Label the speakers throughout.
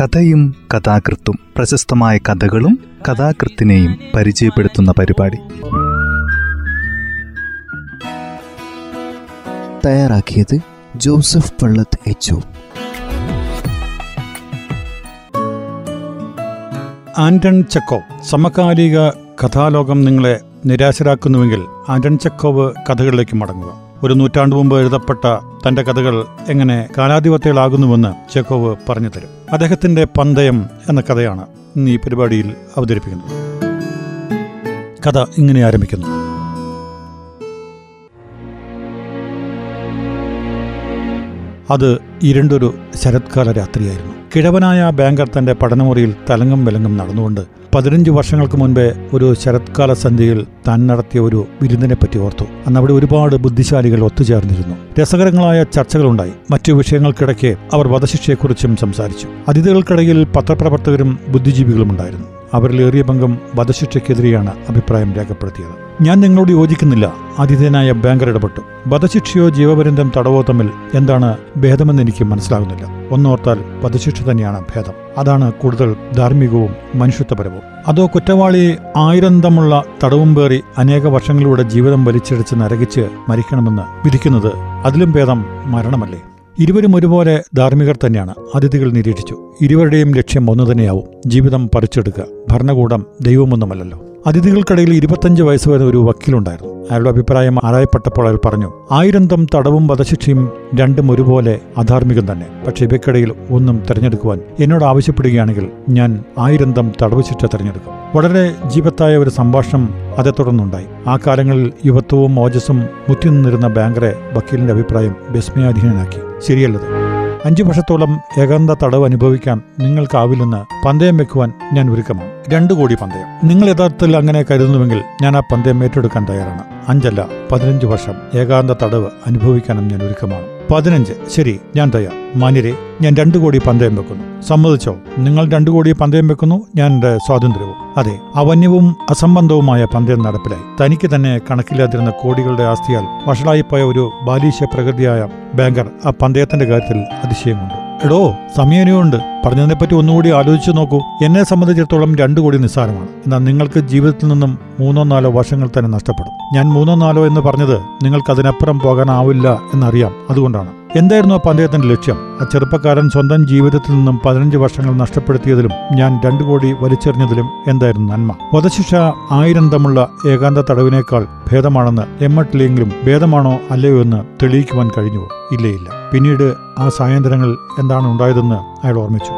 Speaker 1: കഥയും കഥാകൃത്തും പ്രശസ്തമായ കഥകളും കഥാകൃത്തിനെയും പരിചയപ്പെടുത്തുന്ന പരിപാടി.
Speaker 2: തയ്യാറാക്കിയത് ജോസഫ് പള്ളത്ത് എച്ച്
Speaker 3: ആന്റൺ ചെക്കോ സമകാലിക കഥാലോകം നിങ്ങളെ നിരാശരാക്കുന്നുവെങ്കിൽ ആന്റൺ ചെക്കോവ് കഥകളിലേക്ക് മടങ്ങുക. ഒരു നൂറ്റാണ്ട് മുമ്പ് എഴുതപ്പെട്ട തന്റെ കഥകൾ എങ്ങനെ കാലാധിപത്യകളാകുന്നുവെന്ന് ചെക്കോവ് പറഞ്ഞു തരും. അദ്ദേഹത്തിന്റെ പന്തയം എന്ന കഥയാണ് ഇന്ന് ഈ പരിപാടിയിൽ അവതരിപ്പിക്കുന്നത്. കഥ ഇങ്ങനെ ആരംഭിക്കുന്നു. അത് ഇരുണ്ടൊരു ശരത്കാല രാത്രിയായിരുന്നു. കിഴവനായ ബാങ്കർ തന്റെ പഠനമുറിയിൽ തലങ്ങും വിലങ്ങും നടന്നുകൊണ്ട് പതിനഞ്ച് വർഷങ്ങൾക്ക് മുൻപേ ഒരു ശരത്കാല സന്ധ്യയിൽ താൻ നടത്തിയ ഒരു വിരുന്നിനെപ്പറ്റി ഓർത്തു. അന്ന് അവിടെ ഒരുപാട് ബുദ്ധിശാലികൾ ഒത്തുചേർന്നിരുന്നു. രസകരങ്ങളായ ചർച്ചകളുണ്ടായി. മറ്റു വിഷയങ്ങൾക്കിടയ്ക്ക് അവർ വധശിക്ഷയെക്കുറിച്ചും സംസാരിച്ചു. അതിഥികൾക്കിടയിൽ പത്രപ്രവർത്തകരും ബുദ്ധിജീവികളും ഉണ്ടായിരുന്നു അവരിലേറിയ പങ്കും വധശിക്ഷയ്ക്കെതിരെയാണ് അഭിപ്രായം രേഖപ്പെടുത്തിയത്. ഞാൻ നിങ്ങളോട് യോജിക്കുന്നില്ല. ആതിഥേയനായ ബാങ്കർ ഇടപെട്ടു. വധശിക്ഷയോ ജീവപര്യന്തം തടവോ തമ്മിൽ എന്താണ് ഭേദമെന്ന് എനിക്ക് മനസ്സിലാകുന്നില്ല. ഒന്നോർത്താൽ വധശിക്ഷ തന്നെയാണ് ഭേദം. അതാണ് കൂടുതൽ ധാർമ്മികവും മനുഷ്യത്വപരവും. അതോ കുറ്റവാളിയെ ആയിരന്തമുള്ള തടവും പേറി അനേക വർഷങ്ങളിലൂടെ ജീവിതം വലിച്ചിടിച്ച് നരകിച്ച് മരിക്കണമെന്ന് വിധിക്കുന്നത് അതിലും ഭേദം മരണമല്ലേ? ഇരുവരും ഒരുപോലെ ധാർമ്മികർ തന്നെയാണ്. അതിഥികൾ നിരീക്ഷിച്ചു. ഇരുവരുടെയും ലക്ഷ്യം ഒന്നു തന്നെയാവും. ജീവിതം പറിച്ചെടുക്കുക. ഭരണകൂടം ദൈവമൊന്നുമല്ലല്ലോ. അതിഥികൾക്കിടയിൽ ഇരുപത്തഞ്ച് വയസ്സ് വരെ ഒരു വക്കീലുണ്ടായിരുന്നു. അയാളുടെ അഭിപ്രായം ആരായപ്പെട്ടപ്പോൾ അയാൾ പറഞ്ഞു ആയിരന്തം തടവും വധശിക്ഷയും രണ്ടും ഒരുപോലെ അധാർമികം തന്നെ. പക്ഷേ ഇവയ്ക്കിടയിൽ ഒന്നും തിരഞ്ഞെടുക്കുവാൻ എന്നോട് ആവശ്യപ്പെടുകയാണെങ്കിൽ ഞാൻ ആയിരന്തം തടവ് ശിക്ഷ തിരഞ്ഞെടുക്കും. വളരെ ജീവത്തായ ഒരു സംഭാഷണം അതേ തുടർന്നുണ്ടായി. ആ കാലങ്ങളിൽ യുവത്വവും ഓജസ്സും മുറ്റിനിന്നിരുന്ന ബാങ്കറെ വക്കീലിന്റെ അഭിപ്രായം വിസ്മയാധീനനാക്കി ശരിയല്ലത്. അഞ്ചു വർഷത്തോളം ഏകാന്ത തടവ് അനുഭവിക്കാൻ നിങ്ങൾക്കാവില്ലെന്ന് പന്തയം വെക്കുവാൻ ഞാൻ ഒരുക്കമാണ്. രണ്ടു കോടി പന്തയം. നിങ്ങൾ യഥാർത്ഥത്തിൽ അങ്ങനെ കരുതുന്നുവെങ്കിൽ ഞാൻ ആ പന്തയം ഏറ്റെടുക്കാൻ തയ്യാറാണ്. അഞ്ചല്ല പതിനഞ്ച് വർഷം ഏകാന്ത തടവ് അനുഭവിക്കാനും ഞാൻ ഒരുക്കമാണ്. പതിനഞ്ച്. ശരി ഞാൻ തയ്യാർ മാന്യരെ ഞാൻ രണ്ടു കോടി പന്തയം വെക്കുന്നു. സമ്മതിച്ചോ? നിങ്ങൾ രണ്ടു കോടി പന്തയം വെക്കുന്നു ഞാൻ എന്റെ സ്വാതന്ത്ര്യവും. അതെ അവന്യവും അസംബന്ധവുമായ പന്തയം നടപ്പിലായി. തനിക്ക് തന്നെ കണക്കില്ലാതിരുന്ന കോടികളുടെ ആസ്തിയാൽ വഷളായിപ്പോയ ഒരു ബാലീശ പ്രകൃതിയായ ബാങ്കർ ആ പന്തയത്തിന്റെ കാര്യത്തിൽ അതിശയമുണ്ട്. എടോ സമയനുണ്ട് പറഞ്ഞതിനെപ്പറ്റി ഒന്നുകൂടി ആലോചിച്ചു നോക്കൂ. എന്നെ സംബന്ധിച്ചിടത്തോളം രണ്ടു കോടി നിസ്സാരമാണ്. എന്നാൽ നിങ്ങൾക്ക് ജീവിതത്തിൽ നിന്നും മൂന്നോ നാലോ വർഷങ്ങൾ തന്നെ നഷ്ടപ്പെടും. ഞാൻ മൂന്നോ നാലോ എന്ന് പറഞ്ഞത് നിങ്ങൾക്ക് അതിനപ്പുറം പോകാനാവില്ല എന്നറിയാം. അതുകൊണ്ടാണ്. എന്തായിരുന്നു ആ പന്തയത്തിന്റെ ലക്ഷ്യം? ആ ചെറുപ്പക്കാരൻ സ്വന്തം ജീവിതത്തിൽ നിന്നും പതിനഞ്ച് വർഷങ്ങൾ നഷ്ടപ്പെടുത്തിയതിലും ഞാൻ രണ്ടു കോടി വലിച്ചെറിഞ്ഞതിലും എന്തായിരുന്നു നന്മ? വധശിക്ഷ ആയിരം തമ്മുള്ള ഏകാന്ത തടവിനേക്കാൾ ഭേദമാണെന്ന് എമ്മട്ടില്ലെങ്കിലും ഭേദമാണോ അല്ലയോ എന്ന് തെളിയിക്കുവാൻ കഴിഞ്ഞുവോ? ഇല്ലയില്ല പിന്നീട് ആ സായന്ത്രങ്ങൾ എന്താണ് ഉണ്ടായതെന്ന് അയാൾ ഓർമ്മിച്ചു.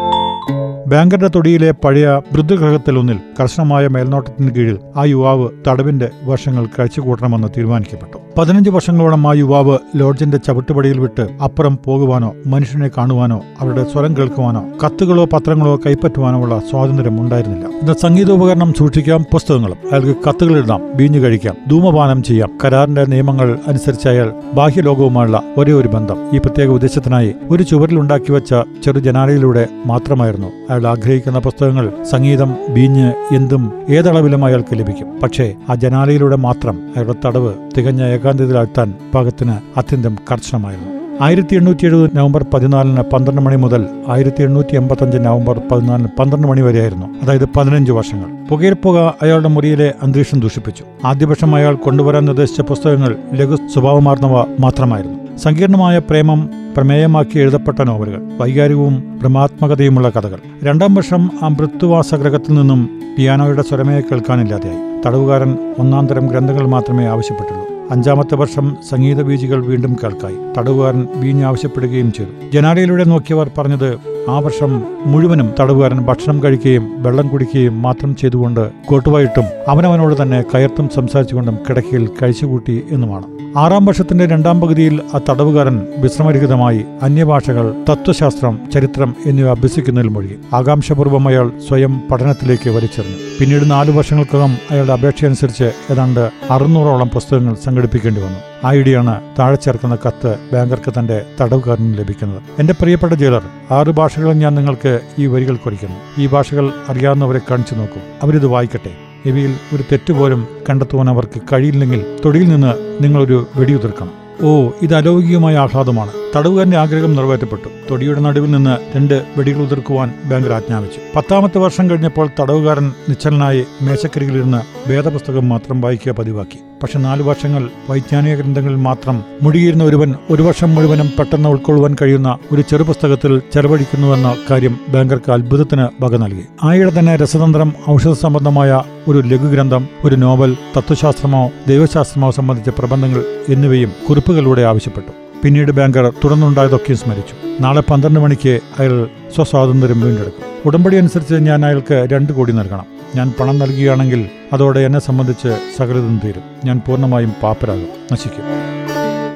Speaker 3: ബാങ്കറുടെ തൊടിയിലെ പഴയ വൃദ്ധഗ്രഹത്തിലൊന്നിൽ കർശനമായ മേൽനോട്ടത്തിന് കീഴിൽ ആ യുവാവ് തടവിന്റെ വർഷങ്ങൾ കഴിച്ചുകൂട്ടണമെന്ന് തീരുമാനിക്കപ്പെട്ടു. പതിനഞ്ച് വർഷങ്ങളോളം ആ യുവാവ് ലോഡ്ജിന്റെ ചവിട്ടുപടിയിൽ വിട്ട് അപ്പുറം പോകുവാനോ മനുഷ്യനെ കാണുവാനോ അവരുടെ സ്വരം കേൾക്കുവാനോ കത്തുകളോ പത്രങ്ങളോ കൈപ്പറ്റുവാനോ ഉള്ള സ്വാതന്ത്ര്യം ഉണ്ടായിരുന്നില്ല. ഇന്ന് സംഗീതോപകരണം സൂക്ഷിക്കാം പുസ്തകങ്ങളും അയാൾക്ക് കത്തുകൾ എഴുതാം വീഞ്ഞു കഴിക്കാം ധൂമപാനം ചെയ്യാം. കരാറിന്റെ നിയമങ്ങൾ അനുസരിച്ച് അയാൾ ബാഹ്യലോകവുമായുള്ള ഒരേ ഒരു ബന്ധം. ഈ പ്രത്യേക ഉദ്ദേശത്തിനായി ഒരു ചുവരിൽ ഉണ്ടാക്കി വെച്ച ചെറു ജനാലയിലൂടെ മാത്രമായിരുന്നു അയാൾ ആഗ്രഹിക്കുന്ന പുസ്തകങ്ങൾ സംഗീതം ബീഞ്ഞ് എന്തും ഏതളവിലും അയാൾക്ക് ലഭിക്കും. പക്ഷേ ആ ജനാലയിലൂടെ മാത്രം അയാളുടെ തടവ് തികഞ്ഞ ഏകാന്തതയിലാഴ്ത്താൻ പാകത്തിന് അത്യന്തം കർശനമായിരുന്നു. ആയിരത്തി എണ്ണൂറ്റി എഴുപത് നവംബർ പതിനാലിന് പന്ത്രണ്ട് മണി മുതൽ ആയിരത്തി എണ്ണൂറ്റി എൺപത്തഞ്ച് നവംബർ പതിനാലിന് പന്ത്രണ്ട് മണി വരെയായിരുന്നു. അതായത് പതിനഞ്ച് വർഷങ്ങൾ. പുകയിൽപ്പുക അയാളുടെ മുറിയിലെ അന്തരീക്ഷം ദൂഷിപ്പിച്ചു. ആദ്യപക്ഷം അയാൾ കൊണ്ടുവരാൻ നിർദ്ദേശിച്ച പുസ്തകങ്ങൾ ലഘു സ്വഭാവമാർന്നവ മാത്രമായിരുന്നു. സങ്കീർണമായ പ്രേമം പ്രമേയമാക്കി എഴുതപ്പെട്ട നോവലുകൾ വൈകാരികവും ഭ്രമാത്മകതയുമുള്ള കഥകൾ. രണ്ടാം വർഷം ആ മൃത്യുവാസഗ്രഹത്തിൽ നിന്നും പിയാനോയുടെ സ്വരമേ കേൾക്കാനില്ലാതെയായി. തടവുകാരൻ ഒന്നാം തരം ഗ്രന്ഥങ്ങൾ മാത്രമേ ആവശ്യപ്പെട്ടുള്ളൂ. അഞ്ചാമത്തെ വർഷം സംഗീത ബീജികൾ വീണ്ടും കേൾക്കായി. തടവുകാരൻ വീഞ്ഞ് ആവശ്യപ്പെടുകയും ചെയ്തു. ജനാലയിലൂടെ നോക്കിയവർ പറഞ്ഞത് ആ വർഷം മുഴുവനും തടവുകാരൻ ഭക്ഷണം കഴിക്കുകയും വെള്ളം കുടിക്കുകയും മാത്രം ചെയ്തുകൊണ്ട് കോട്ടുവായിട്ടും അവനവനോട് തന്നെ കയർത്തും സംസാരിച്ചുകൊണ്ടും കിടക്കയിൽ കഴിച്ചുകൂട്ടി എന്നുമാണ്. ആറാം വർഷത്തിന്റെ രണ്ടാം പകുതിയിൽ ആ തടവുകാരൻ വിശ്രമരഹിതമായി അന്യഭാഷകൾ തത്വശാസ്ത്രം ചരിത്രം എന്നിവ അഭ്യസിക്കുന്നതിൽ മൊഴി ആകാംക്ഷപൂർവം അയാൾ സ്വയം പഠനത്തിലേക്ക് വലിച്ചെറിഞ്ഞു. പിന്നീട് നാലു വർഷങ്ങൾക്കകം അയാളുടെ അപേക്ഷയനുസരിച്ച് ഏതാണ്ട് അറുന്നൂറോളം പുസ്തകങ്ങൾ സംഘടിപ്പിക്കേണ്ടി വന്നു. ആ ഇടിയാണ് താഴെ ചേർക്കുന്ന കത്ത് ബാങ്കർക്ക് തന്റെ തടവുകാരന് ലഭിക്കുന്നത്. എന്റെ പ്രിയപ്പെട്ട ജയിലർ ആറ് ഭാഷകളും ഞാൻ നിങ്ങൾക്ക് ഈ വരികൾ കുറിക്കുന്നു. ഈ ഭാഷകൾ അറിയാവുന്നവരെ കാണിച്ചു നോക്കൂ. അവരിത് വായിക്കട്ടെ. ഇവയിൽ ഒരു തെറ്റുപോലും കണ്ടെത്തുവാൻ അവർക്ക് കഴിയില്ലെങ്കിൽ തൊടിയിൽ നിന്ന് നിങ്ങളൊരു വെടിയുതിർക്കണം ഓ ഇത് അലൗകികമായ ആഹ്ലാദമാണ്. തടവുകാരന്റെ ആഗ്രഹം നിറവേറ്റപ്പെട്ടു. തൊടിയുടെ നടുവിൽ നിന്ന് രണ്ട് വെടികൾ ഉതിർക്കുവാൻ ബാങ്കർ ആജ്ഞാപിച്ചു. പത്താമത്തെ വർഷം കഴിഞ്ഞപ്പോൾ തടവുകാരൻ നിശ്ചലനായി മേശക്കരികളിരുന്ന് വേദപുസ്തകം മാത്രം വായിക്കുക പതിവാക്കി. പക്ഷെ നാലു വർഷങ്ങൾ വൈജ്ഞാനിക ഗ്രന്ഥങ്ങളിൽ മാത്രം മുഴുകിയിരുന്ന ഒരുവൻ ഒരു വർഷം മുഴുവനും പെട്ടെന്ന് ഉൾക്കൊള്ളുവാൻ കഴിയുന്ന ഒരു ചെറുപുസ്തകത്തിൽ ചെലവഴിക്കുന്നുവെന്ന കാര്യം ബാങ്കർക്ക് അത്ഭുതത്തിന് വക നൽകി. ആയിടെ തന്നെ രസതന്ത്രം ഔഷധ സംബന്ധമായ ഒരു ലഘുഗ്രന്ഥം ഒരു നോവൽ തത്വശാസ്ത്രമോ ദൈവശാസ്ത്രമോ സംബന്ധിച്ച പ്രബന്ധങ്ങൾ എന്നിവയും കുറിപ്പുകളിലൂടെ ആവശ്യപ്പെട്ടു. പിന്നീട് ബാങ്കർ തുടർന്നുണ്ടായതൊക്കെയും സ്മരിച്ചു. നാളെ പന്ത്രണ്ട് മണിക്ക് അയാൾ സ്വസ്വാതന്ത്ര്യം വീണ്ടെടുക്കും. ഉടമ്പടി അനുസരിച്ച് ഞാൻ അയാൾക്ക് രണ്ട് കോടി നൽകണം. ഞാൻ പണം നൽകുകയാണെങ്കിൽ അതോടെ എന്നെ സംബന്ധിച്ച് സകലതും തീരും. ഞാൻ പൂർണമായും പാപ്പരാകും. നശിക്കും.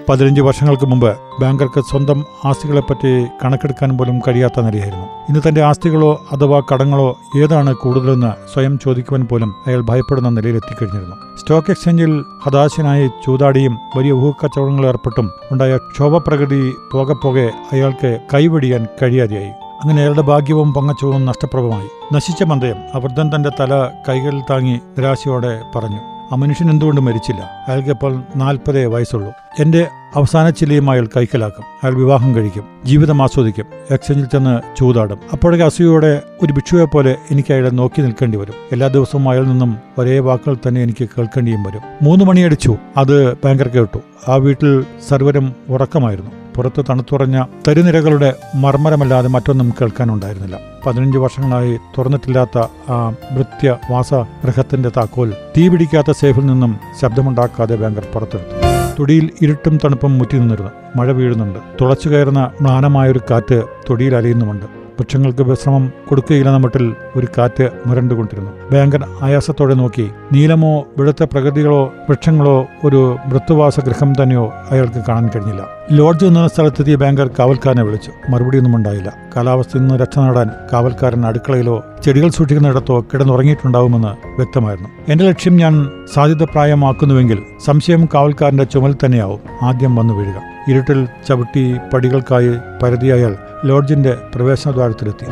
Speaker 3: പതിനഞ്ച് വർഷങ്ങൾക്ക് മുമ്പ് ബാങ്കർക്ക് സ്വന്തം ആസ്തികളെപ്പറ്റി കണക്കെടുക്കാൻ പോലും കഴിയാത്ത നിലയായിരുന്നു. ഇന്ന് തന്റെ ആസ്തികളോ അഥവാ കടങ്ങളോ ഏതാണ് കൂടുതലെന്ന് സ്വയം ചോദിക്കുവാൻ പോലും അയാൾ ഭയപ്പെടുന്ന നിലയിലെത്തിക്കഴിഞ്ഞിരുന്നു സ്റ്റോക്ക് എക്സ്ചേഞ്ചിൽ ഹതാശനായി ചൂതാടിയും വലിയ ഊഹക്കച്ചവടങ്ങളിൽ ഏർപ്പെട്ടും ഉണ്ടായ ക്ഷോഭപ്രകൃതി പോകെ പോകെ അയാൾക്ക് കൈവടിയാൻ കഴിയാതെയായി. അങ്ങനെ അയാളുടെ ഭാഗ്യവും പങ്കച്ചവും നഷ്ടപ്രഭമായി നശിച്ച മന്ദയം അവർദ്ധൻ തന്റെ തല കൈകളിൽ താങ്ങി നിരാശയോടെ പറഞ്ഞു ആ മനുഷ്യൻ എന്തുകൊണ്ട് മരിച്ചില്ല? അയാൾക്ക് ഇപ്പോൾ നാൽപ്പതേ വയസ്സുള്ളൂ. എന്റെ അവസാന ചിലയും അയാൾ കൈക്കലാക്കും. അയാൾ വിവാഹം കഴിക്കും. ജീവിതം ആസ്വദിക്കും. എക്സഞ്ചിൽ ചെന്ന് ചൂതാടും. അപ്പോഴേക്ക് അസൂയോടെ ഒരു ഭിക്ഷുവെ പോലെ എനിക്ക് അയാളെ നോക്കി നിൽക്കേണ്ടി വരും. എല്ലാ ദിവസവും അയാൾ നിന്നും ഒരേ വാക്കുകൾ തന്നെ എനിക്ക് കേൾക്കേണ്ടിയും വരും. മൂന്ന് മണിയടിച്ചു. അത് ഭയങ്കര കേട്ടു. ആ വീട്ടിൽ സർവരും ഉറക്കമായിരുന്നു. പുറത്ത് തണുത്തുറഞ്ഞ തരുനിരകളുടെ മർമ്മരമല്ലാതെ മറ്റൊന്നും കേൾക്കാനുണ്ടായിരുന്നില്ല. പതിനഞ്ച് വർഷങ്ങളായി തുറന്നിട്ടില്ലാത്ത ആ ഭൃത്യ വാസഗൃഹത്തിന്റെ താക്കോൽ തീ പിടിക്കാത്ത സേഫിൽ നിന്നും ശബ്ദമുണ്ടാക്കാതെ ബാങ്കർ പുറത്തെടുത്തു. തൊടിയിൽ ഇരുട്ടും തണുപ്പും മുറ്റി നിന്നിരുന്നു മഴ വീഴുന്നുണ്ട്. തുളച്ചു കയറുന്ന മ്ലാനമായൊരു കാറ്റ് തൊടിയിൽ അലിയുന്നുമുണ്ട്. വൃക്ഷങ്ങൾക്ക് വിശ്രമം കൊടുക്കുകയില്ലെന്ന മട്ടിൽ ഒരു കാറ്റ് മുരണ്ടുകൊണ്ടിരുന്നു. ബാങ്കർ ആയാസത്തോടെ നോക്കി നീലമോ വെളുത്ത പ്രകൃതികളോ വൃക്ഷങ്ങളോ ഒരു മൃത്തുവാസ ഗൃഹം തന്നെയോ അയാൾക്ക് കാണാൻ കഴിഞ്ഞില്ല. ലോഡ്ജ് എന്ന സ്ഥലത്തെത്തിയ ബാങ്കർ കാവൽക്കാരനെ വിളിച്ചു. മറുപടിയൊന്നും ഉണ്ടായില്ല. കാലാവസ്ഥയിൽ നിന്ന് രക്ഷ നേടാൻ കാവൽക്കാരൻ അടുക്കളയിലോ ചെടികൾ സൂക്ഷിക്കുന്നിടത്തോ കിടന്നുറങ്ങിയിട്ടുണ്ടാവുമെന്ന് വ്യക്തമായിരുന്നു. എന്റെ ലക്ഷ്യം ഞാൻ സാധ്യതപ്രായമാക്കുന്നുവെങ്കിൽ സംശയം കാവൽക്കാരന്റെ ചുമൽ തന്നെയാവും. ആദ്യം വന്നു വീഴുക. ഇരുട്ടിൽ ചവിട്ടി പടികൾക്കായി പരതിയയാൾ ലോഡ്ജിന്റെ പ്രവേശനദ്വാരത്തിലെത്തി.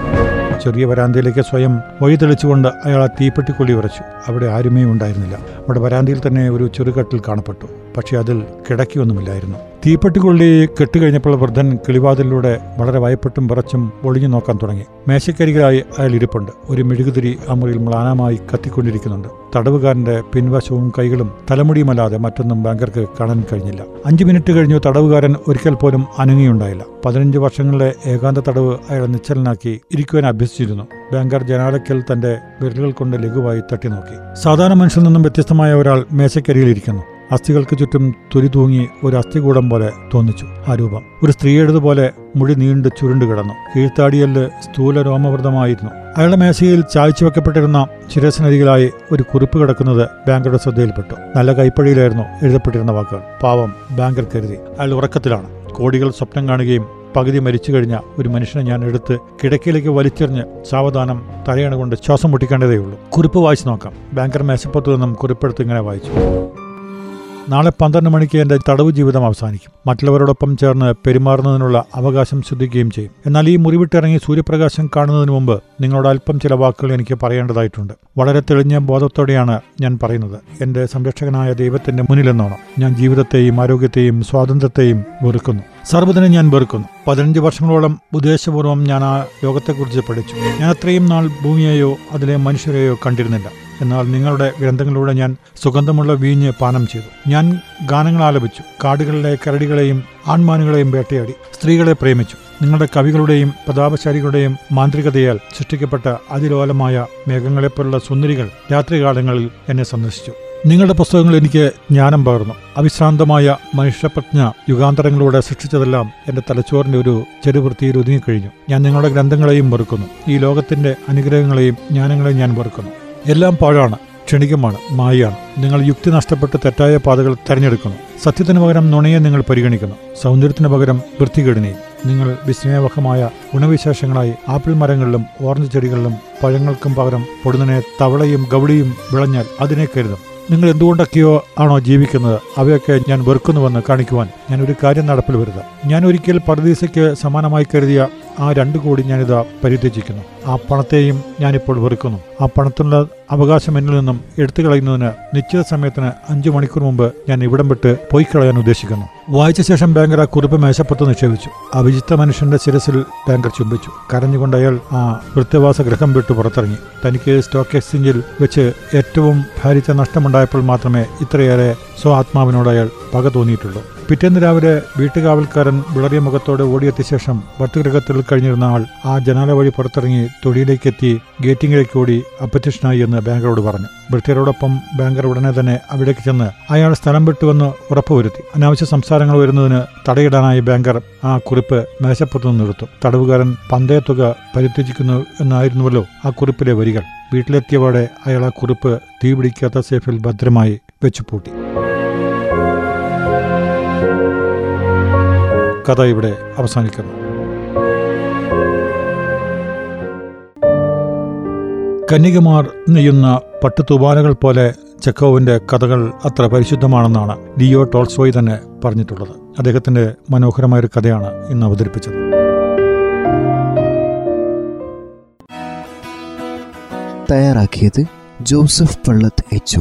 Speaker 3: ചെറിയ വരാന്തയിലേക്ക് സ്വയം വഴി തെളിച്ചുകൊണ്ട് അയാൾ തീപ്പെട്ടിക്കൊള്ളി ഉറച്ചു അവിടെ ആരുമേ ഉണ്ടായിരുന്നില്ല അവിടെ വരാന്തയിൽ തന്നെ ഒരു ചെറുകട്ടിൽ കാണപ്പെട്ടു. പക്ഷെ അതിൽ കിടക്കിയൊന്നുമില്ലായിരുന്നു. തീപ്പെട്ടിക്കൊള്ളി കെട്ടുകഴിഞ്ഞപ്പോൾ വൃദ്ധൻ കിളിവാതിലൂടെ വളരെ വയപ്പെട്ടും വിറച്ചും ഒളിഞ്ഞു നോക്കാൻ തുടങ്ങി. മേശക്കരികളായി അയാൾ ഇരിപ്പുണ്ട്. ഒരു മെഴുകുതിരി ആ മുറിയിൽ മ്ലാനമായി കത്തിക്കൊണ്ടിരിക്കുന്നുണ്ട്. തടവുകാരന്റെ പിൻവശവും കൈകളും തലമുടിയുമല്ലാതെ മറ്റൊന്നും ബാങ്കർക്ക് കാണാൻ കഴിഞ്ഞില്ല. അഞ്ചു മിനിറ്റ് കഴിഞ്ഞു തടവുകാരൻ ഒരിക്കൽ പോലും അനങ്ങിയുണ്ടായില്ല. പതിനഞ്ച് വർഷങ്ങളിലെ ഏകാന്ത തടവ് അയാളെ നിശ്ചലനാക്കി ഇരിക്കുവാൻ അഭ്യസിച്ചിരുന്നു. ബാങ്കർ ജനാലയ്ക്കൽ തന്റെ വിരലുകൾ കൊണ്ട് ലഘുവായി തട്ടി നോക്കി സാധാരണ മനുഷ്യൽ നിന്നും വ്യത്യസ്തമായ ഒരാൾ മേശക്കരിയിൽ ഇരിക്കുന്നു. അസ്ഥികൾക്ക് ചുറ്റും തുരി തൂങ്ങി ഒരു അസ്ഥികൂടം പോലെ തോന്നിച്ചു ആ രൂപം. ഒരു സ്ത്രീയുടേതുപോലെ മുടി നീണ്ട് ചുരുണ്ടു കിടന്നു. കീഴ്ത്താടിയൽ സ്ഥൂല രോമവൃതമായിരുന്നു അയാളുടെ മേശയിൽ ചായച്ചു വെക്കപ്പെട്ടിരുന്ന ശിരസിനരികിലായി ഒരു കുറിപ്പ് കിടക്കുന്നത് ബാങ്കറുടെ ശ്രദ്ധയിൽപ്പെട്ടു. നല്ല കൈപ്പഴിയിലായിരുന്നു എഴുതപ്പെട്ടിരുന്ന വാക്കുകൾ. പാവം ബാങ്കർ കരുതി. അയാൾ ഉറക്കത്തിലാണ്. കോടികൾ സ്വപ്നം കാണുകയും പകുതി മരിച്ചു കഴിഞ്ഞ ഒരു മനുഷ്യനെ ഞാൻ എടുത്ത് കിടക്കയിലേക്ക് വലിച്ചെറിഞ്ഞ് സാവധാനം തലയണ കൊണ്ട് ശ്വാസം മുട്ടിക്കേണ്ടതേയുള്ളൂ. കുറിപ്പ് വായിച്ചു നോക്കാം. ബാങ്കർ മേശപ്പുറത്തു നിന്നും കുറിപ്പെടുത്ത് ഇങ്ങനെ വായിച്ചു. നാളെ പന്ത്രണ്ട് മണിക്ക് എന്റെ തടവ് ജീവിതം അവസാനിക്കും. മറ്റുള്ളവരോടൊപ്പം ചേർന്ന് പെരുമാറുന്നതിനുള്ള അവകാശം ശ്രദ്ധിക്കുകയും ചെയ്യും. എന്നാൽ ഈ മുറിവിട്ടിറങ്ങി സൂര്യപ്രകാശം കാണുന്നതിന് മുമ്പ് നിങ്ങളോട് അല്പം ചില വാക്കുകൾ എനിക്ക് പറയേണ്ടതായിട്ടുണ്ട്. വളരെ തെളിഞ്ഞ ബോധത്തോടെയാണ് ഞാൻ പറയുന്നത്. എന്റെ സംരക്ഷകനായ ദൈവത്തിന്റെ മുന്നിലെന്നോണം. ഞാൻ ജീവിതത്തെയും ആരോഗ്യത്തെയും സ്വാതന്ത്ര്യത്തെയും വെറുക്കുന്നു. സർവതിനെ ഞാൻ വെറുക്കുന്നു. പതിനഞ്ച് വർഷങ്ങളോളം ഉദ്ദേശപൂർവം ഞാൻ ആ യോഗത്തെക്കുറിച്ച് പഠിച്ചു. ഞാൻ അത്രയും നാൾ ഭൂമിയെയോ അതിലെ മനുഷ്യരെയോ കണ്ടിരുന്നില്ല. എന്നാൽ നിങ്ങളുടെ ഗ്രന്ഥങ്ങളിലൂടെ ഞാൻ സുഗന്ധമുള്ള വീഞ്ഞ് പാനം ചെയ്തു. ഞാൻ ഗാനങ്ങൾ ആലപിച്ചു. കാടുകളിലെ കരടികളെയും ആൺമാനുകളെയും വേട്ടയാടി. സ്ത്രീകളെ പ്രേമിച്ചു. നിങ്ങളുടെ കവികളുടെയും പ്രതാപശാലികളുടെയും മാന്ത്രികതയാൽ സൃഷ്ടിക്കപ്പെട്ട അതിലോലമായ മേഘങ്ങളെപ്പോലുള്ള സുന്ദരികൾ രാത്രികാലങ്ങളിൽ എന്നെ സന്ദർശിച്ചു. നിങ്ങളുടെ പുസ്തകങ്ങൾ എനിക്ക് ജ്ഞാനം പകർന്നു. അവിശ്രാന്തമായ മനുഷ്യപ്രജ്ഞ യുഗാന്തരങ്ങളിലൂടെ സൃഷ്ടിച്ചതെല്ലാം എന്റെ തലച്ചോറിന്റെ ഒരു ചെറുവൃത്തിയിൽ ഒതുങ്ങിക്കഴിഞ്ഞു. ഞാൻ നിങ്ങളുടെ ഗ്രന്ഥങ്ങളെയും വെറുക്കുന്നു. ഈ ലോകത്തിന്റെ അനുഗ്രഹങ്ങളെയും ജ്ഞാനങ്ങളെയും ഞാൻ വെറുക്കുന്നു. എല്ലാം പാഴാണ് ക്ഷണികമാണ് മായയാണ്. നിങ്ങൾ യുക്തി നഷ്ടപ്പെട്ട് തെറ്റായ പാതകൾ തെരഞ്ഞെടുക്കുന്നു. സത്യത്തിന് പകരം നുണയെ നിങ്ങൾ പരിഗണിക്കുന്നു. സൗന്ദര്യത്തിന് പകരം വൃത്തികേടിനെയും നിങ്ങൾ വിസ്മയവഹമായ ഗുണവിശേഷങ്ങളായി ആപ്പിൾ മരങ്ങളിലും ഓറഞ്ച് ചെടികളിലും പഴങ്ങൾക്കും പകരം പൊടുന്നനെ തവളയും ഗൗളിയും വിളഞ്ഞാൽ അതിനെ കരുതും. നിങ്ങൾ എന്തുകൊണ്ടൊക്കെയോ ആണോ ജീവിക്കുന്നത്? അവയൊക്കെ ഞാൻ വെറുക്കുന്നുവെന്ന് കാണിക്കുവാൻ ഞാൻ ഒരു കാര്യം നടപ്പിൽ വരുത ഞാൻ ഒരിക്കൽ പരദീസയ്ക്ക് സമാനമായി കരുതിയ ആ രണ്ട് കോടി ഞാനിതാ പരിത്യജിക്കുന്നു. ആ പണത്തെയും ഞാനിപ്പോൾ വെറുക്കുന്നു. ആ പണത്തിനുള്ള അവകാശം എന്നിൽ നിന്നും എടുത്തു കളയുന്നതിന് നിശ്ചിത സമയത്തിന് അഞ്ചു മണിക്കൂർ മുമ്പ് ഞാൻ ഇവിടം വിട്ട് പോയി കളയാൻ ഉദ്ദേശിക്കുന്നു. വായിച്ച ശേഷം ബാങ്കർ ആ കുറിപ്പ് മേശപ്പുറത്ത് നിക്ഷേപിച്ചു. അഭിജിത്ത മനുഷ്യന്റെ ശിരസിൽ ബാങ്കർ ചുംബിച്ചു. കരഞ്ഞുകൊണ്ട് അയാൾ ആ വൃത്യവാസ ഗ്രഹം വിട്ട് പുറത്തിറങ്ങി. തനിക്ക് സ്റ്റോക്ക് എക്സ്ചേഞ്ചിൽ വെച്ച് ഏറ്റവും ഭാരിച്ച നഷ്ടമുണ്ടായപ്പോൾ മാത്രമേ ഇത്രയേറെ സ്വ ആത്മാവിനോട് അയാൾ പക തോന്നിയിട്ടുള്ളൂ. പിറ്റേന്ന് രാവിലെ വീട്ടുകാവൽക്കാരൻ വിളറിയ മുഖത്തോടെ ഓടിയെത്തിയ ശേഷം ഭട്ടുഗൃഹത്തിൽ കഴിഞ്ഞിരുന്ന ആൾ ആ ജനാല വഴി പുറത്തിറങ്ങി തൊടിയിലേക്കെത്തി ഗേറ്റിംഗിലേക്ക് ഓടി അപ്രത്യക്ഷനായി എന്ന് ബാങ്കറോട് പറഞ്ഞു. ഭൃത്യരോടൊപ്പം ബാങ്കർ ഉടനെ തന്നെ അവിടേക്ക് ചെന്ന് അയാൾ സ്ഥലം വിട്ടുവെന്ന് ഉറപ്പുവരുത്തി അനാവശ്യ സംസാരങ്ങൾ വരുന്നതിന് തടയിടാനായി ബാങ്കർ ആ കുറിപ്പ് മേശപ്പുറത്ത് നിർത്തും തടവുകാരൻ പന്തയ തുക പരിത്യജിക്കുന്നു എന്നായിരുന്നുവല്ലോ ആ കുറിപ്പിലെ വരികൾ. വീട്ടിലെത്തിയവടെ അയാൾ ആ കുറിപ്പ് തീപിടിക്കാത്ത സേഫിൽ ഭദ്രമായി വെച്ചുപൂട്ടി. കഥ ഇവിടെ അവസാനിക്കുന്നു. കന്യകമാർ നെയ്യുന്ന പട്ടുതൂവാലകൾ പോലെ ചെക്കോവിന്റെ കഥകൾ അത്ര പരിശുദ്ധമാണെന്നാണ് ലിയോ ടോൾസോയ് തന്നെ പറഞ്ഞിട്ടുള്ളത്. അദ്ദേഹത്തിന്റെ മനോഹരമായൊരു കഥയാണ് ഇന്ന് അവതരിപ്പിച്ചത്.
Speaker 2: തയ്യാറാക്കിയത് ജോസഫ് പള്ളത്ത് എച്ച്